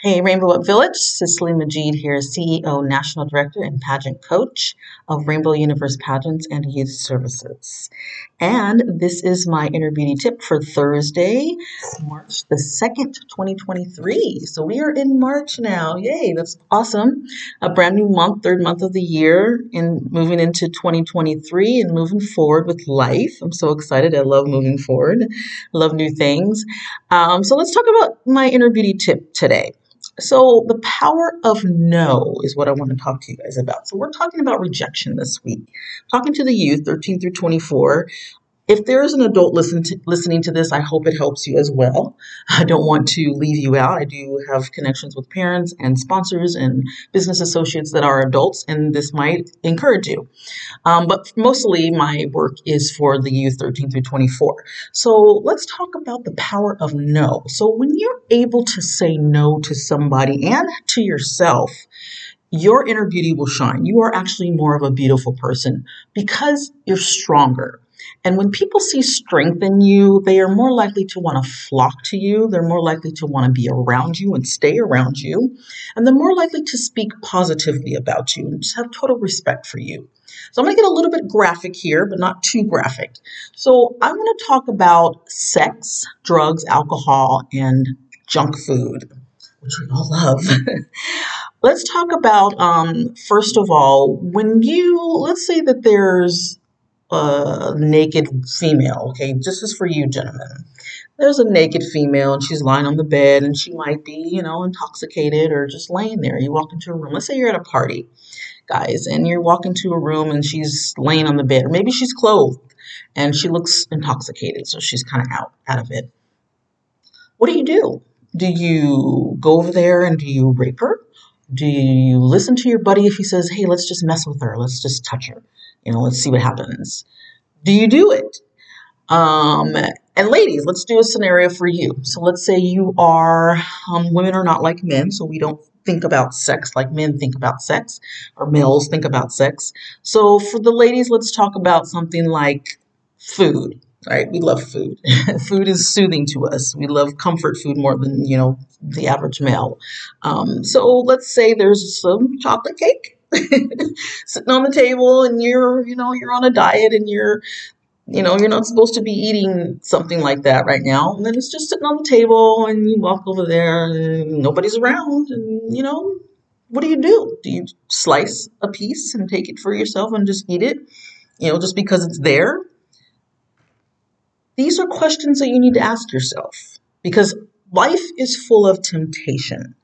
Hey, Rainbow Up Village, Cicely Majid here, CEO, National Director, and Pageant Coach of Rainbow Universe Pageants and Youth Services. And this is my inner beauty tip for Thursday, March the 2nd, 2023. So we are in March now. Yay, that's awesome. A brand new month, third month of the year, and moving into 2023 and moving forward with life. I'm so excited. I love moving forward, I love new things. Um, so let's talk about my inner beauty tip today. So, the power of no is what I want to talk to you guys about. So, we're talking about rejection this week. Talking to the youth, 13 through 24, if there is an adult listen to, listening to this, I hope it helps you as well. I don't want to leave you out. I do have connections with parents and sponsors and business associates that are adults, and this might encourage you. Um, but mostly, my work is for the youth 13 through 24. So let's talk about the power of no. So when you're able to say no to somebody and to yourself, your inner beauty will shine. You are actually more of a beautiful person because you're stronger and when people see strength in you, they are more likely to want to flock to you. They're more likely to want to be around you and stay around you. And they're more likely to speak positively about you and just have total respect for you. So I'm going to get a little bit graphic here, but not too graphic. So I'm going to talk about sex, drugs, alcohol, and junk food, which we all love. let's talk about, um, first of all, when you, let's say that there's a naked female. Okay, this is for you, gentlemen. There's a naked female and she's lying on the bed and she might be, you know, intoxicated or just laying there. You walk into a room. Let's say you're at a party, guys, and you walk into a room and she's laying on the bed, or maybe she's clothed and she looks intoxicated, so she's kind of out out of it. What do you do? Do you go over there and do you rape her? Do you listen to your buddy if he says, "Hey, let's just mess with her. Let's just touch her." You know, let's see what happens. Do you do it? Um, and ladies, let's do a scenario for you. So let's say you are, um, women are not like men, so we don't think about sex like men think about sex, or males think about sex. So for the ladies, let's talk about something like food. Right? We love food. food is soothing to us. We love comfort food more than you know the average male. Um, so let's say there's some chocolate cake sitting on the table and you're, you know, you're on a diet and you're, you know, you're not supposed to be eating something like that right now. And then it's just sitting on the table and you walk over there and nobody's around and, you know, what do you do? Do you slice a piece and take it for yourself and just eat it, you know, just because it's there? These are questions that you need to ask yourself because life is full of temptation.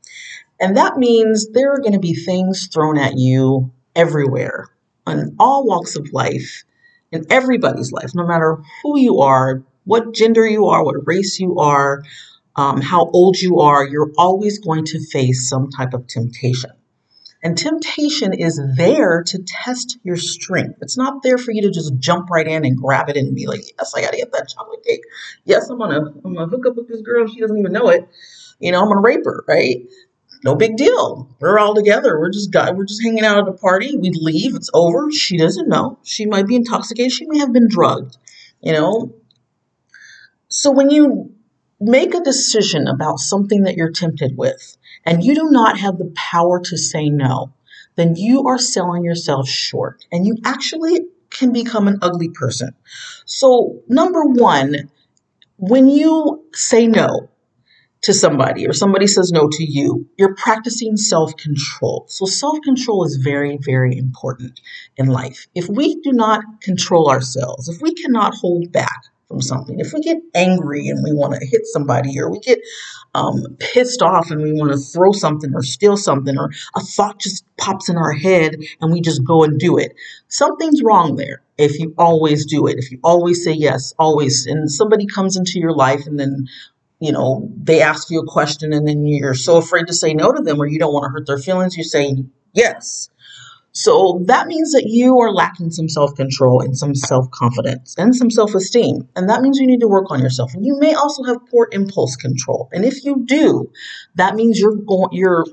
And that means there are going to be things thrown at you everywhere in all walks of life, in everybody's life, no matter who you are, what gender you are, what race you are, um, how old you are, you're always going to face some type of temptation. And temptation is there to test your strength. It's not there for you to just jump right in and grab it and be like, yes, I gotta get that chocolate cake. Yes, I'm gonna, I'm gonna hook up with this girl. She doesn't even know it. You know, I'm gonna rape her, right? No big deal. We're all together. We're just we're just hanging out at a party. We leave. It's over. She doesn't know. She might be intoxicated. She may have been drugged. You know. So when you make a decision about something that you're tempted with, and you do not have the power to say no, then you are selling yourself short, and you actually can become an ugly person. So number one, when you say no, to somebody or somebody says no to you, you're practicing self control. So, self control is very, very important in life. If we do not control ourselves, if we cannot hold back from something, if we get angry and we want to hit somebody, or we get um, pissed off and we want to throw something or steal something, or a thought just pops in our head and we just go and do it, something's wrong there. If you always do it, if you always say yes, always, and somebody comes into your life and then you know, they ask you a question and then you're so afraid to say no to them or you don't want to hurt their feelings, you say yes. So that means that you are lacking some self control and some self confidence and some self esteem. And that means you need to work on yourself. And you may also have poor impulse control. And if you do, that means you're going, you're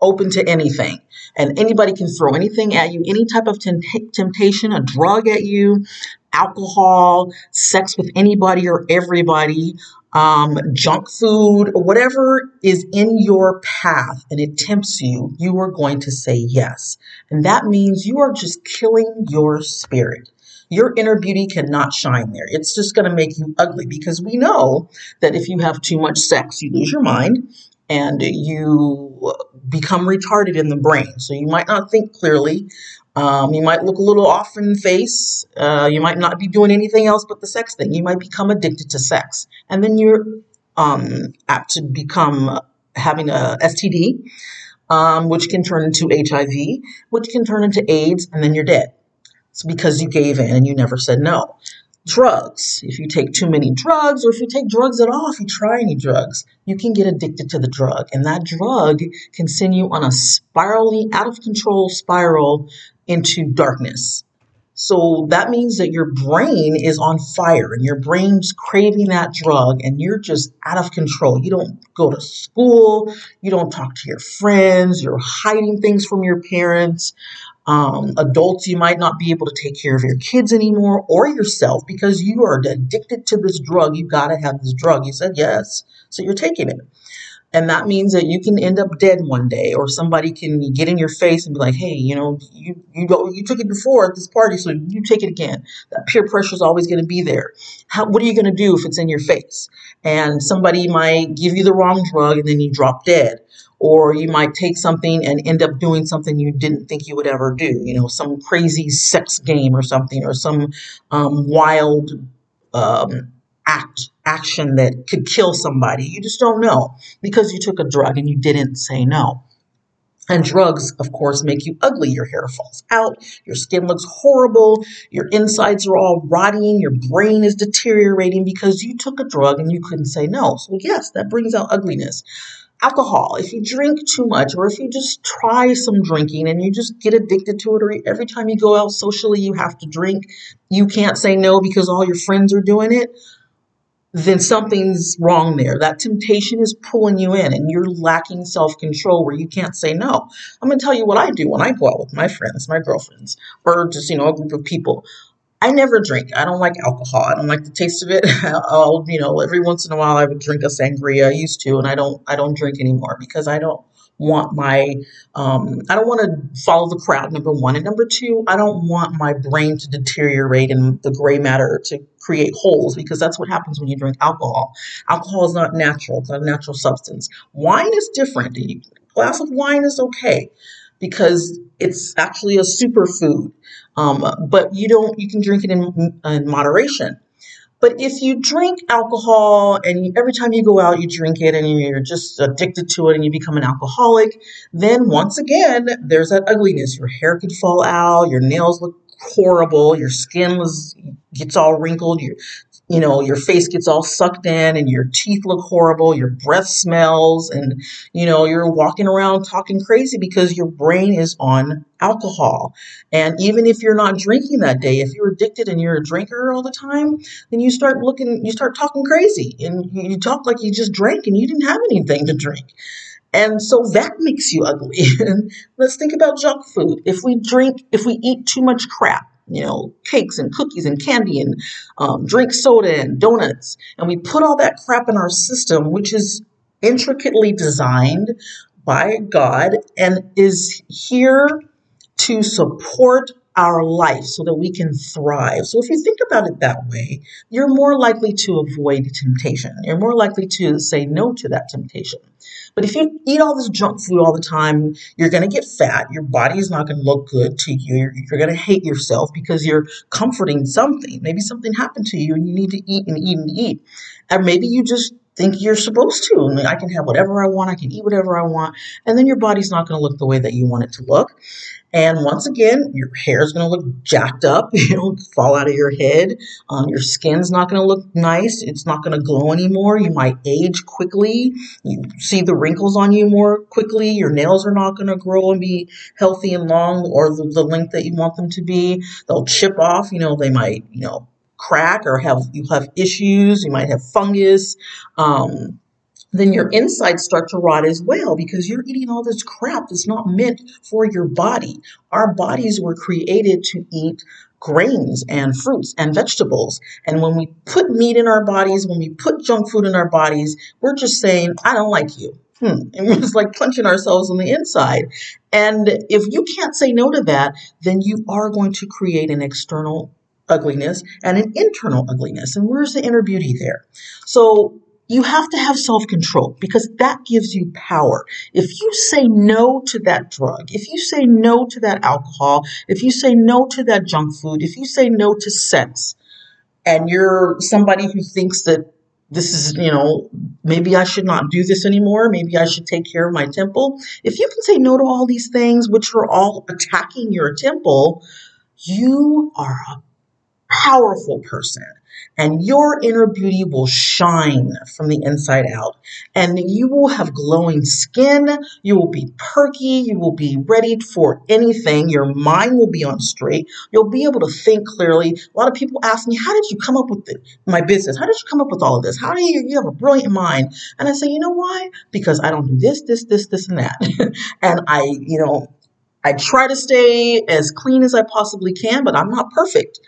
open to anything. And anybody can throw anything at you, any type of temptation, a drug at you, alcohol, sex with anybody or everybody, um, junk food, whatever is in your path and it tempts you, you are going to say yes. And that means you are just killing your spirit. Your inner beauty cannot shine there. It's just going to make you ugly because we know that if you have too much sex, you lose your mind and you become retarded in the brain. So you might not think clearly. Um, you might look a little off in face. Uh, you might not be doing anything else but the sex thing. You might become addicted to sex. And then you're um, apt to become having a STD, um, which can turn into HIV, which can turn into AIDS, and then you're dead. It's because you gave in and you never said no drugs. If you take too many drugs, or if you take drugs at all, if you try any drugs, you can get addicted to the drug. And that drug can send you on a spiraling, out of control spiral into darkness. So that means that your brain is on fire and your brain's craving that drug and you're just out of control. You don't go to school, you don't talk to your friends, you're hiding things from your parents. Um, adults, you might not be able to take care of your kids anymore or yourself because you are addicted to this drug. You've got to have this drug. You said yes, so you're taking it. And that means that you can end up dead one day, or somebody can get in your face and be like, "Hey, you know, you you you took it before at this party, so you take it again." That peer pressure is always going to be there. How, what are you going to do if it's in your face? And somebody might give you the wrong drug, and then you drop dead or you might take something and end up doing something you didn't think you would ever do. You know, some crazy sex game or something, or some um, wild um, act action that could kill somebody. You just don't know because you took a drug and you didn't say no. And drugs, of course, make you ugly. Your hair falls out, your skin looks horrible, your insides are all rotting, your brain is deteriorating because you took a drug and you couldn't say no. So, yes, that brings out ugliness alcohol, if you drink too much, or if you just try some drinking and you just get addicted to it, or every time you go out socially, you have to drink, you can't say no because all your friends are doing it, then something's wrong there. That temptation is pulling you in and you're lacking self control where you can't say no. I'm going to tell you what I do when I go out with my friends, my girlfriends, or just, you know, a group of people. I never drink. I don't like alcohol. I don't like the taste of it. I'll, you know, every once in a while I would drink a sangria. I used to, and I don't. I don't drink anymore because I don't want my. Um, I don't want to follow the crowd. Number one, and number two, I don't want my brain to deteriorate and the gray matter to create holes because that's what happens when you drink alcohol. Alcohol is not natural. It's not a natural substance. Wine is different. A glass of wine is okay because it's actually a superfood. Um, but you don't, you can drink it in, in moderation. But if you drink alcohol and every time you go out, you drink it and you're just addicted to it and you become an alcoholic, then once again, there's that ugliness. Your hair could fall out, your nails look horrible, your skin was, gets all wrinkled, your you know, your face gets all sucked in and your teeth look horrible, your breath smells, and, you know, you're walking around talking crazy because your brain is on alcohol. And even if you're not drinking that day, if you're addicted and you're a drinker all the time, then you start looking, you start talking crazy and you talk like you just drank and you didn't have anything to drink. And so that makes you ugly. And let's think about junk food. If we drink, if we eat too much crap, you know, cakes and cookies and candy and um, drink soda and donuts. And we put all that crap in our system, which is intricately designed by God and is here to support our life so that we can thrive. So if you think about it that way, you're more likely to avoid temptation. You're more likely to say no to that temptation. But if you eat all this junk food all the time, you're going to get fat. Your body is not going to look good to you. You're, you're going to hate yourself because you're comforting something. Maybe something happened to you and you need to eat and eat and eat. And maybe you just think you're supposed to. I, mean, I can have whatever I want. I can eat whatever I want. And then your body's not going to look the way that you want it to look. And once again, your hair is going to look jacked up, you know, fall out of your head. Um, your skin's not going to look nice. It's not going to glow anymore. You might age quickly. You see the wrinkles on you more quickly. Your nails are not going to grow and be healthy and long or the, the length that you want them to be. They'll chip off. You know, they might, you know, crack or have you have issues. You might have fungus. Um, then your insides start to rot as well because you're eating all this crap that's not meant for your body. Our bodies were created to eat grains and fruits and vegetables. And when we put meat in our bodies, when we put junk food in our bodies, we're just saying, I don't like you. Hmm. And we're just like punching ourselves on the inside. And if you can't say no to that, then you are going to create an external ugliness and an internal ugliness. And where's the inner beauty there? So you have to have self control because that gives you power. If you say no to that drug, if you say no to that alcohol, if you say no to that junk food, if you say no to sex, and you're somebody who thinks that this is, you know, maybe I should not do this anymore. Maybe I should take care of my temple. If you can say no to all these things, which are all attacking your temple, you are a powerful person and your inner beauty will shine from the inside out. And you will have glowing skin. You will be perky. You will be ready for anything. Your mind will be on straight. You'll be able to think clearly. A lot of people ask me, How did you come up with the, my business? How did you come up with all of this? How do you, you have a brilliant mind? And I say, You know why? Because I don't do this, this, this, this, and that. and I, you know, I try to stay as clean as I possibly can, but I'm not perfect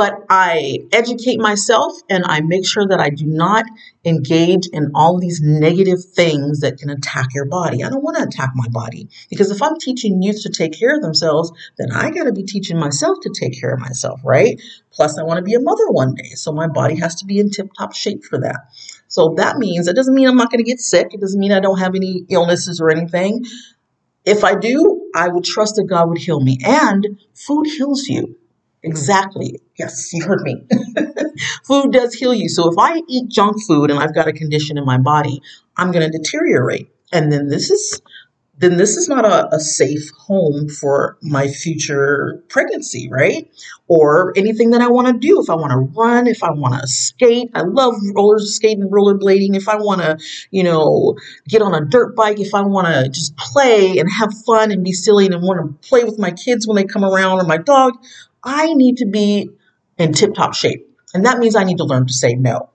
but I educate myself and I make sure that I do not engage in all these negative things that can attack your body. I don't want to attack my body because if I'm teaching youth to take care of themselves, then I got to be teaching myself to take care of myself, right? Plus, I want to be a mother one day, so my body has to be in tip top shape for that. So that means it doesn't mean I'm not going to get sick. It doesn't mean I don't have any illnesses or anything. If I do, I would trust that God would heal me. And food heals you. Exactly. Yes, you heard me. food does heal you. So if I eat junk food and I've got a condition in my body, I'm going to deteriorate. And then this is then this is not a, a, safe home for my future pregnancy, right? Or anything that I want to do. If I want to run, if I want to skate, I love roller skating, rollerblading. If I want to, you know, get on a dirt bike, if I want to just play and have fun and be silly and want to play with my kids when they come around or my dog, I need to be in tip top shape. And that means I need to learn to say no.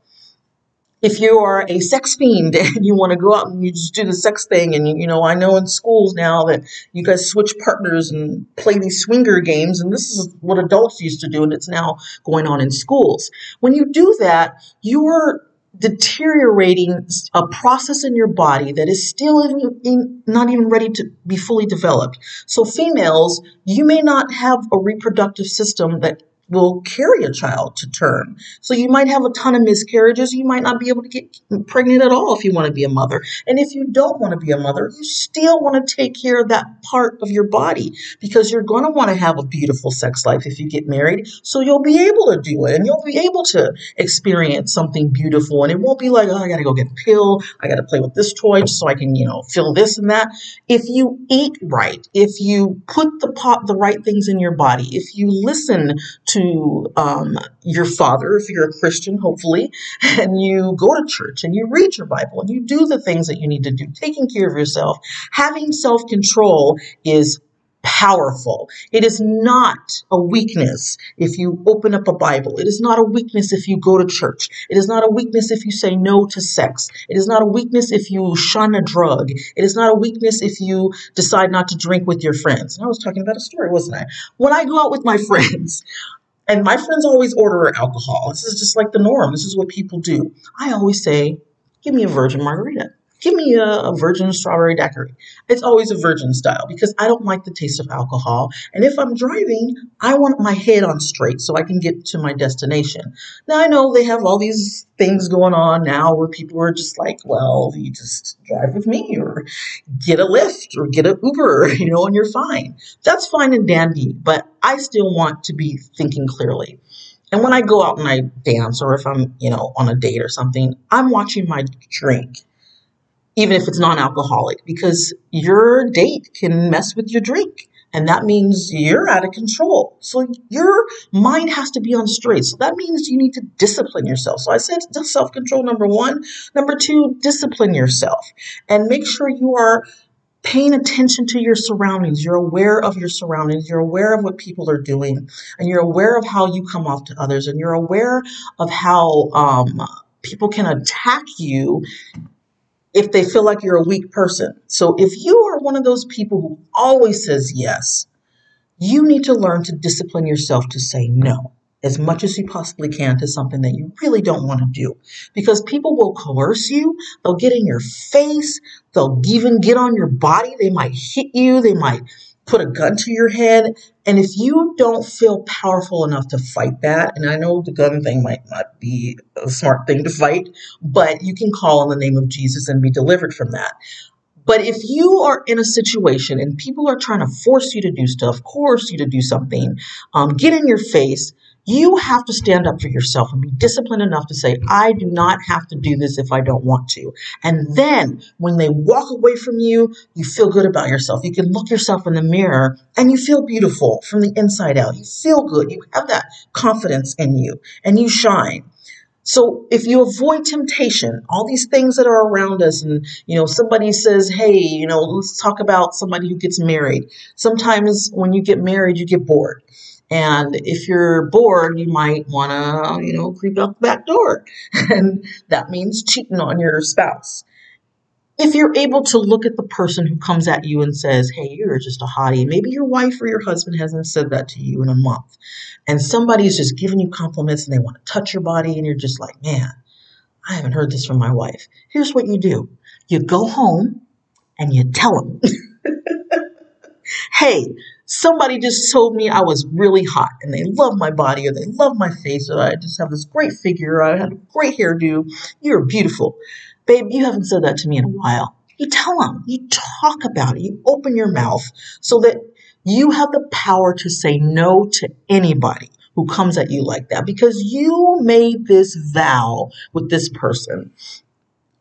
If you are a sex fiend and you want to go out and you just do the sex thing, and you, you know, I know in schools now that you guys switch partners and play these swinger games, and this is what adults used to do, and it's now going on in schools. When you do that, you're deteriorating a process in your body that is still in, in, not even ready to be fully developed. So, females, you may not have a reproductive system that will carry a child to term. So you might have a ton of miscarriages. You might not be able to get pregnant at all if you want to be a mother. And if you don't want to be a mother, you still want to take care of that part of your body because you're going to want to have a beautiful sex life if you get married. So you'll be able to do it and you'll be able to experience something beautiful. And it won't be like, oh, I got to go get a pill. I got to play with this toy just so I can, you know, feel this and that. If you eat right, if you put the pot, the right things in your body, if you listen to to um, your father, if you're a Christian, hopefully, and you go to church and you read your Bible and you do the things that you need to do, taking care of yourself, having self control is powerful. It is not a weakness if you open up a Bible. It is not a weakness if you go to church. It is not a weakness if you say no to sex. It is not a weakness if you shun a drug. It is not a weakness if you decide not to drink with your friends. And I was talking about a story, wasn't I? When I go out with my friends, and my friends always order alcohol. This is just like the norm. This is what people do. I always say, give me a virgin margarita. Give me a, a, virgin strawberry daiquiri. It's always a virgin style because I don't like the taste of alcohol. And if I'm driving, I want my head on straight so I can get to my destination. Now I know they have all these things going on now where people are just like, well, you just drive with me or get a Lyft or get an Uber, you know, and you're fine. That's fine and dandy, but I still want to be thinking clearly. And when I go out and I dance or if I'm, you know, on a date or something, I'm watching my drink even if it's non-alcoholic, because your date can mess with your drink. And that means you're out of control. So your mind has to be on straight. So that means you need to discipline yourself. So I said self control, number one. Number two, discipline yourself and make sure you are paying attention to your surroundings. You're aware of your surroundings. You're aware of what people are doing and you're aware of how you come off to others and you're aware of how, um, people can attack you if they feel like you're a weak person. So if you are one of those people who always says yes, you need to learn to discipline yourself to say no as much as you possibly can to something that you really don't want to do. Because people will coerce you, they'll get in your face, they'll even get on your body, they might hit you, they might put a gun to your head. And if you don't feel powerful enough to fight that, and I know the gun thing might not be a smart thing to fight, but you can call on the name of Jesus and be delivered from that. But if you are in a situation and people are trying to force you to do stuff, coerce you to do something, um, get in your face, you have to stand up for yourself and be disciplined enough to say, I do not have to do this if I don't want to. And then when they walk away from you, you feel good about yourself. You can look yourself in the mirror and you feel beautiful from the inside out. You feel good. You have that confidence in you and you shine. So if you avoid temptation, all these things that are around us, and you know, somebody says, "Hey, you know, let's talk about somebody who gets married." Sometimes when you get married, you get bored. And if you're bored, you might want to, you know, creep out the back door. And that means cheating on your spouse. If you're able to look at the person who comes at you and says, Hey, you're just a hottie, maybe your wife or your husband hasn't said that to you in a month, and somebody's just giving you compliments and they want to touch your body, and you're just like, Man, I haven't heard this from my wife. Here's what you do you go home and you tell them, Hey, somebody just told me I was really hot and they love my body or they love my face or I just have this great figure I had a great hairdo. You're beautiful. Babe, you haven't said that to me in a while. You tell them, you talk about it, you open your mouth so that you have the power to say no to anybody who comes at you like that because you made this vow with this person.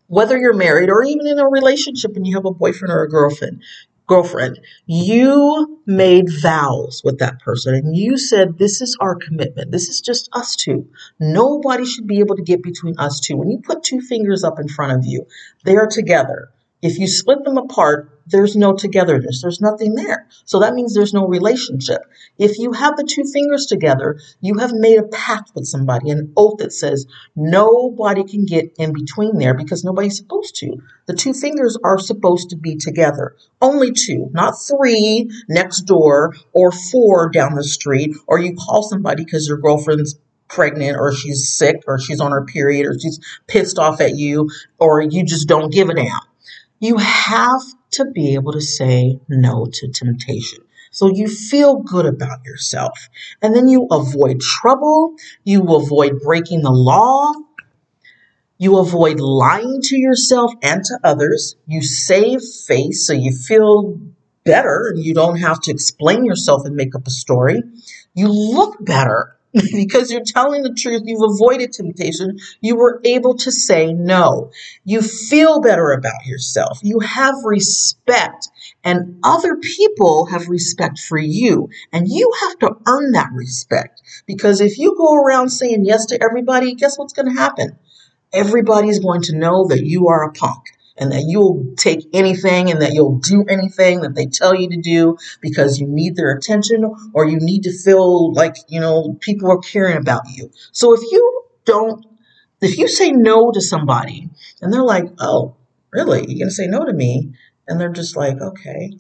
Whether you're married or even in a relationship and you have a boyfriend or a girlfriend, girlfriend, you made vows with that person and you said, This is our commitment. This is just us two. Nobody should be able to get between us two. When you put two fingers up in front of you, they are together. If you split them apart, there's no togetherness. There's nothing there. So that means there's no relationship. If you have the two fingers together, you have made a pact with somebody, an oath that says nobody can get in between there because nobody's supposed to. The two fingers are supposed to be together. Only two, not three next door or four down the street, or you call somebody because your girlfriend's pregnant or she's sick or she's on her period or she's pissed off at you or you just don't give a damn. You have to be able to say no to temptation. So you feel good about yourself. And then you avoid trouble. You avoid breaking the law. You avoid lying to yourself and to others. You save face so you feel better and you don't have to explain yourself and make up a story. You look better because you're telling the truth. You've avoided temptation. You were able to say no. You feel better about yourself. You have respect, and other people have respect for you. And you have to earn that respect because if you go around saying yes to everybody, guess what's going to happen? Everybody's going to know that you are a punk and that you'll take anything and that you'll do anything that they tell you to do because you need their attention or you need to feel like, you know, people are caring about you. So if you don't, if you say no to somebody and they're like, oh, really? You're going to say no to me? And they're just like, okay,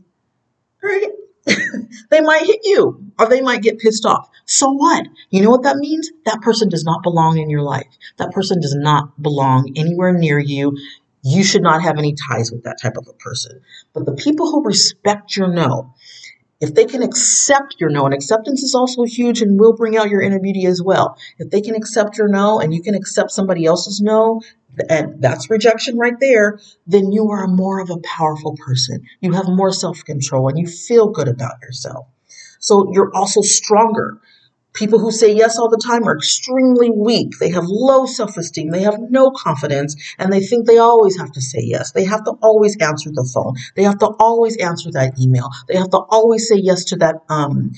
all right. they might hit you or they might get pissed off. So what? You know what that means? That person does not belong in your life. That person does not belong anywhere near you you should not have any ties with that type of a person. But the people who respect your no, if they can accept your no, and acceptance is also huge and will bring out your inner beauty as well. If they can accept your no and you can accept somebody else's no, and that's rejection right there, then you are more of a powerful person. You have more self control and you feel good about yourself. So you're also stronger People who say yes all the time are extremely weak. They have low self esteem. They have no confidence and they think they always have to say yes. They have to always answer the phone. They have to always answer that email. They have to always say yes to that um,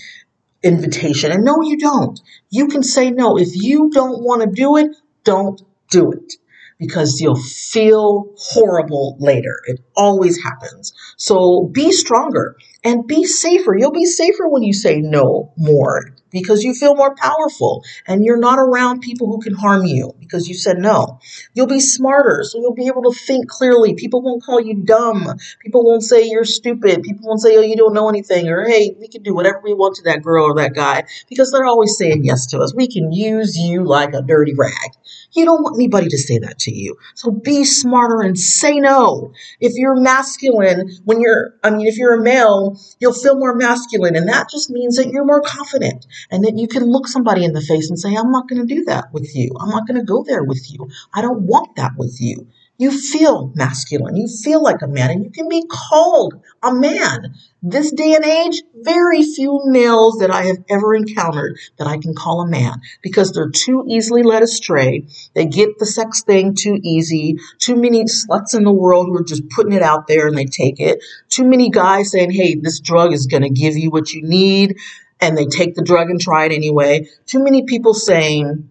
invitation. And no, you don't. You can say no. If you don't want to do it, don't do it because you'll feel horrible later. It always happens. So be stronger and be safer. You'll be safer when you say no more because you feel more powerful and you're not around people who can harm you because you said no. You'll be smarter, so you'll be able to think clearly. People won't call you dumb. People won't say you're stupid. People won't say, oh, you don't know anything, or hey, we can do whatever we want to that girl or that guy because they're always saying yes to us. We can use you like a dirty rag. You don't want anybody to say that to you. So be smarter and say no. If you're masculine, when you're, I mean, if you're a male, you'll feel more masculine. And that just means that you're more confident and that you can look somebody in the face and say, I'm not going to do that with you. I'm not going to go there with you. I don't want that with you. You feel masculine. You feel like a man and you can be called a man. This day and age, very few males that I have ever encountered that I can call a man because they're too easily led astray. They get the sex thing too easy. Too many sluts in the world who are just putting it out there and they take it. Too many guys saying, hey, this drug is going to give you what you need. And they take the drug and try it anyway. Too many people saying,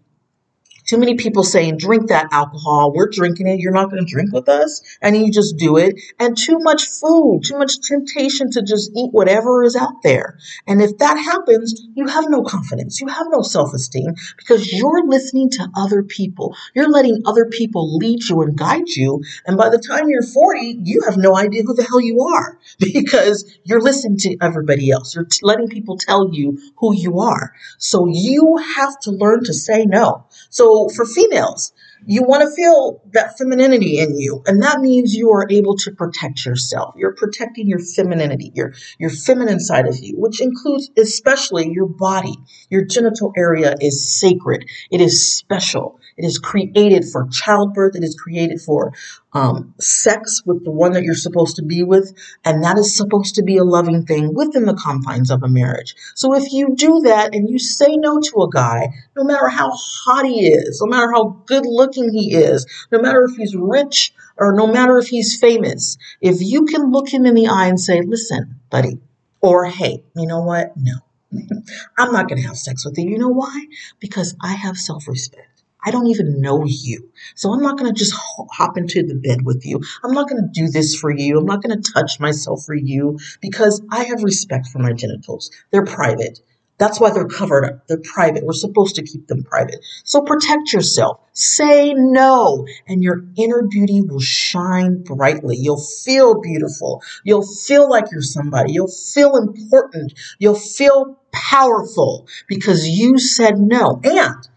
too many people saying, drink that alcohol. We're drinking it. You're not going to drink with us. And you just do it. And too much food, too much temptation to just eat whatever is out there. And if that happens, you have no confidence. You have no self esteem because you're listening to other people. You're letting other people lead you and guide you. And by the time you're 40, you have no idea who the hell you are because you're listening to everybody else. You're letting people tell you who you are. So you have to learn to say no. So for females, you want to feel that femininity in you and that means you are able to protect yourself. You're protecting your femininity your your feminine side of you which includes especially your body. Your genital area is sacred. It is special it is created for childbirth it is created for um, sex with the one that you're supposed to be with and that is supposed to be a loving thing within the confines of a marriage so if you do that and you say no to a guy no matter how hot he is no matter how good looking he is, no matter if he's rich or no matter if he's famous, if you can look him in the eye and say, listen, buddy, or hey, you know what? No, I'm not going to have sex with you. You know why? Because I have self respect. I don't even know you. So I'm not going to just hop into the bed with you. I'm not going to do this for you. I'm not going to touch myself for you because I have respect for my genitals. They're private. That's why they're covered up. They're private. We're supposed to keep them private. So protect yourself. Say no, and your inner beauty will shine brightly. You'll feel beautiful. You'll feel like you're somebody. You'll feel important. You'll feel powerful because you said no. And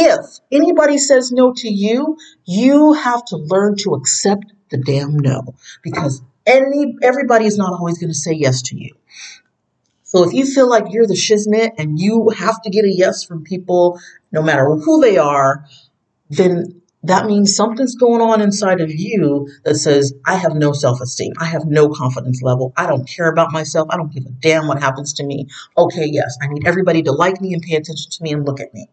if anybody says no to you, you have to learn to accept the damn no because any everybody is not always going to say yes to you. So if you feel like you're the shiznit and you have to get a yes from people, no matter who they are, then that means something's going on inside of you that says, I have no self esteem. I have no confidence level. I don't care about myself. I don't give a damn what happens to me. Okay, yes, I need everybody to like me and pay attention to me and look at me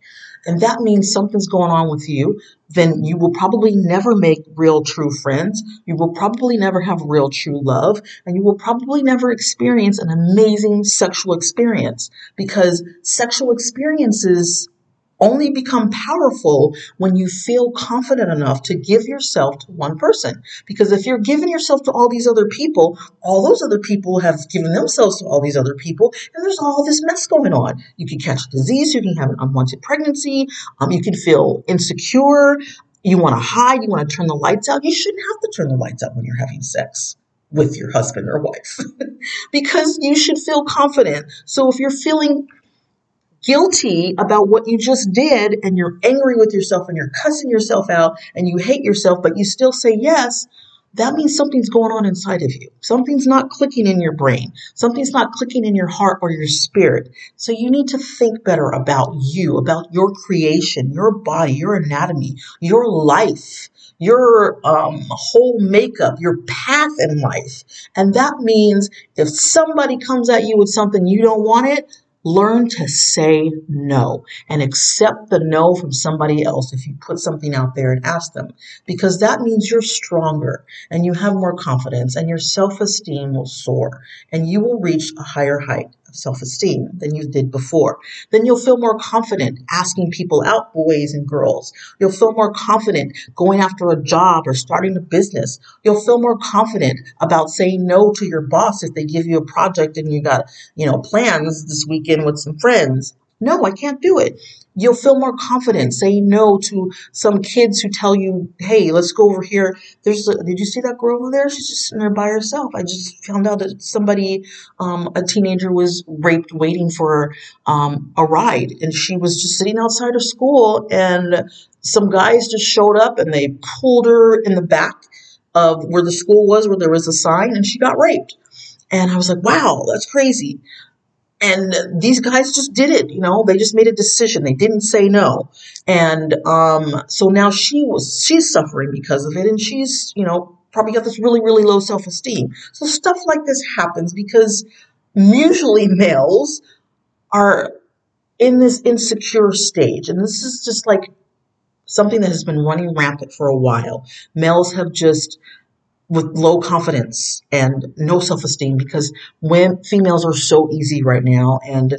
and that means something's going on with you, then you will probably never make real true friends. You will probably never have real true love, and you will probably never experience an amazing sexual experience because sexual experiences only become powerful when you feel confident enough to give yourself to one person. Because if you're giving yourself to all these other people, all those other people have given themselves to all these other people, and there's all this mess going on. You can catch a disease, you can have an unwanted pregnancy, um, you can feel insecure, you want to hide, you want to turn the lights out. You shouldn't have to turn the lights out when you're having sex with your husband or wife because you should feel confident. So if you're feeling guilty about what you just did and you're angry with yourself and you're cussing yourself out and you hate yourself, but you still say yes, that means something's going on inside of you. Something's not clicking in your brain. Something's not clicking in your heart or your spirit. So you need to think better about you, about your creation, your body, your anatomy, your life, your um, whole makeup, your path in life. And that means if somebody comes at you with something you don't want it, Learn to say no and accept the no from somebody else if you put something out there and ask them, because that means you're stronger and you have more confidence and your self esteem will soar and you will reach a higher height. Of self esteem than you did before. Then you'll feel more confident asking people out, boys and girls. You'll feel more confident going after a job or starting a business. You'll feel more confident about saying no to your boss if they give you a project and you got, you know, plans this weekend with some friends. No, I can't do it. You'll feel more confident saying no to some kids who tell you, "Hey, let's go over here." There's, a, did you see that girl over there? She's just sitting there by herself. I just found out that somebody, um, a teenager, was raped waiting for um, a ride, and she was just sitting outside of school, and some guys just showed up and they pulled her in the back of where the school was, where there was a sign, and she got raped. And I was like, wow, that's crazy. And these guys just did it, you know, they just made a decision. They didn't say no. And um, so now she was, she's suffering because of it. And she's, you know, probably got this really, really low self esteem. So stuff like this happens because usually males are in this insecure stage. And this is just like something that has been running rampant for a while. Males have just with low confidence and no self esteem because when females are so easy right now and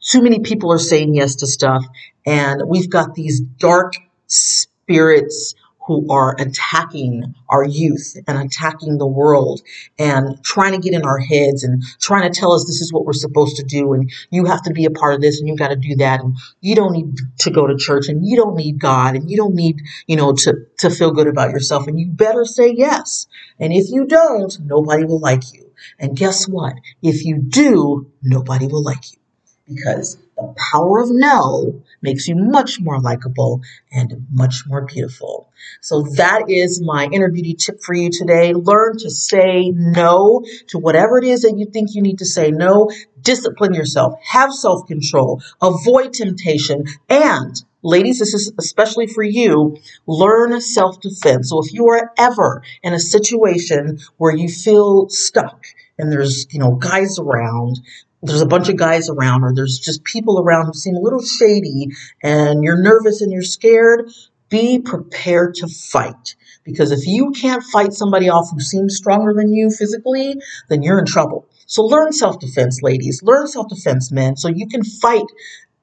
too many people are saying yes to stuff and we've got these dark spirits who are attacking our youth and attacking the world and trying to get in our heads and trying to tell us this is what we're supposed to do and you have to be a part of this and you got to do that and you don't need to go to church and you don't need God and you don't need, you know, to to feel good about yourself and you better say yes. And if you don't, nobody will like you. And guess what? If you do, nobody will like you because the power of no makes you much more likable and much more beautiful. So that is my inner beauty tip for you today. Learn to say no to whatever it is that you think you need to say no. Discipline yourself. Have self control. Avoid temptation. And ladies, this is especially for you. Learn self defense. So if you are ever in a situation where you feel stuck, and there's you know guys around there's a bunch of guys around or there's just people around who seem a little shady and you're nervous and you're scared, be prepared to fight. Because if you can't fight somebody off who seems stronger than you physically, then you're in trouble. So learn self defense, ladies. Learn self defense, men, so you can fight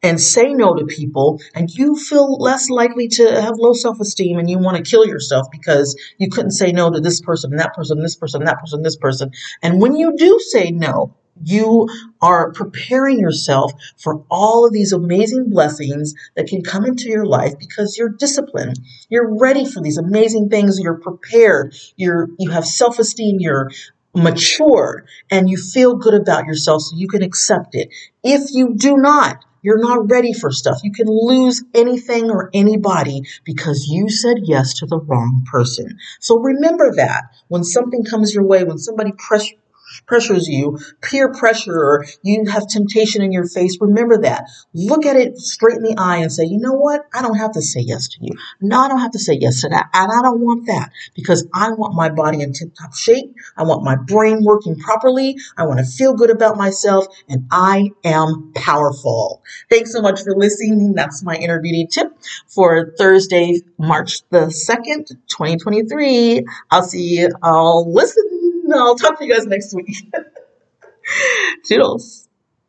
and say no to people and you feel less likely to have low self-esteem and you want to kill yourself because you couldn't say no to this person that person this person that person this person and when you do say no you are preparing yourself for all of these amazing blessings that can come into your life because you're disciplined. You're ready for these amazing things. You're prepared. You're, you have self-esteem. You're mature and you feel good about yourself so you can accept it. If you do not, you're not ready for stuff. You can lose anything or anybody because you said yes to the wrong person. So remember that when something comes your way, when somebody press, pressures you, peer pressure, or you have temptation in your face, remember that. Look at it straight in the eye and say, you know what? I don't have to say yes to you. No, I don't have to say yes to that. And I don't want that because I want my body in tip top shape. I want my brain working properly. I want to feel good about myself and I am powerful. Thanks so much for listening. That's my inner beauty tip for Thursday, March the 2nd, 2023. I'll see you all listen I'll talk to you guys next week. Toodles.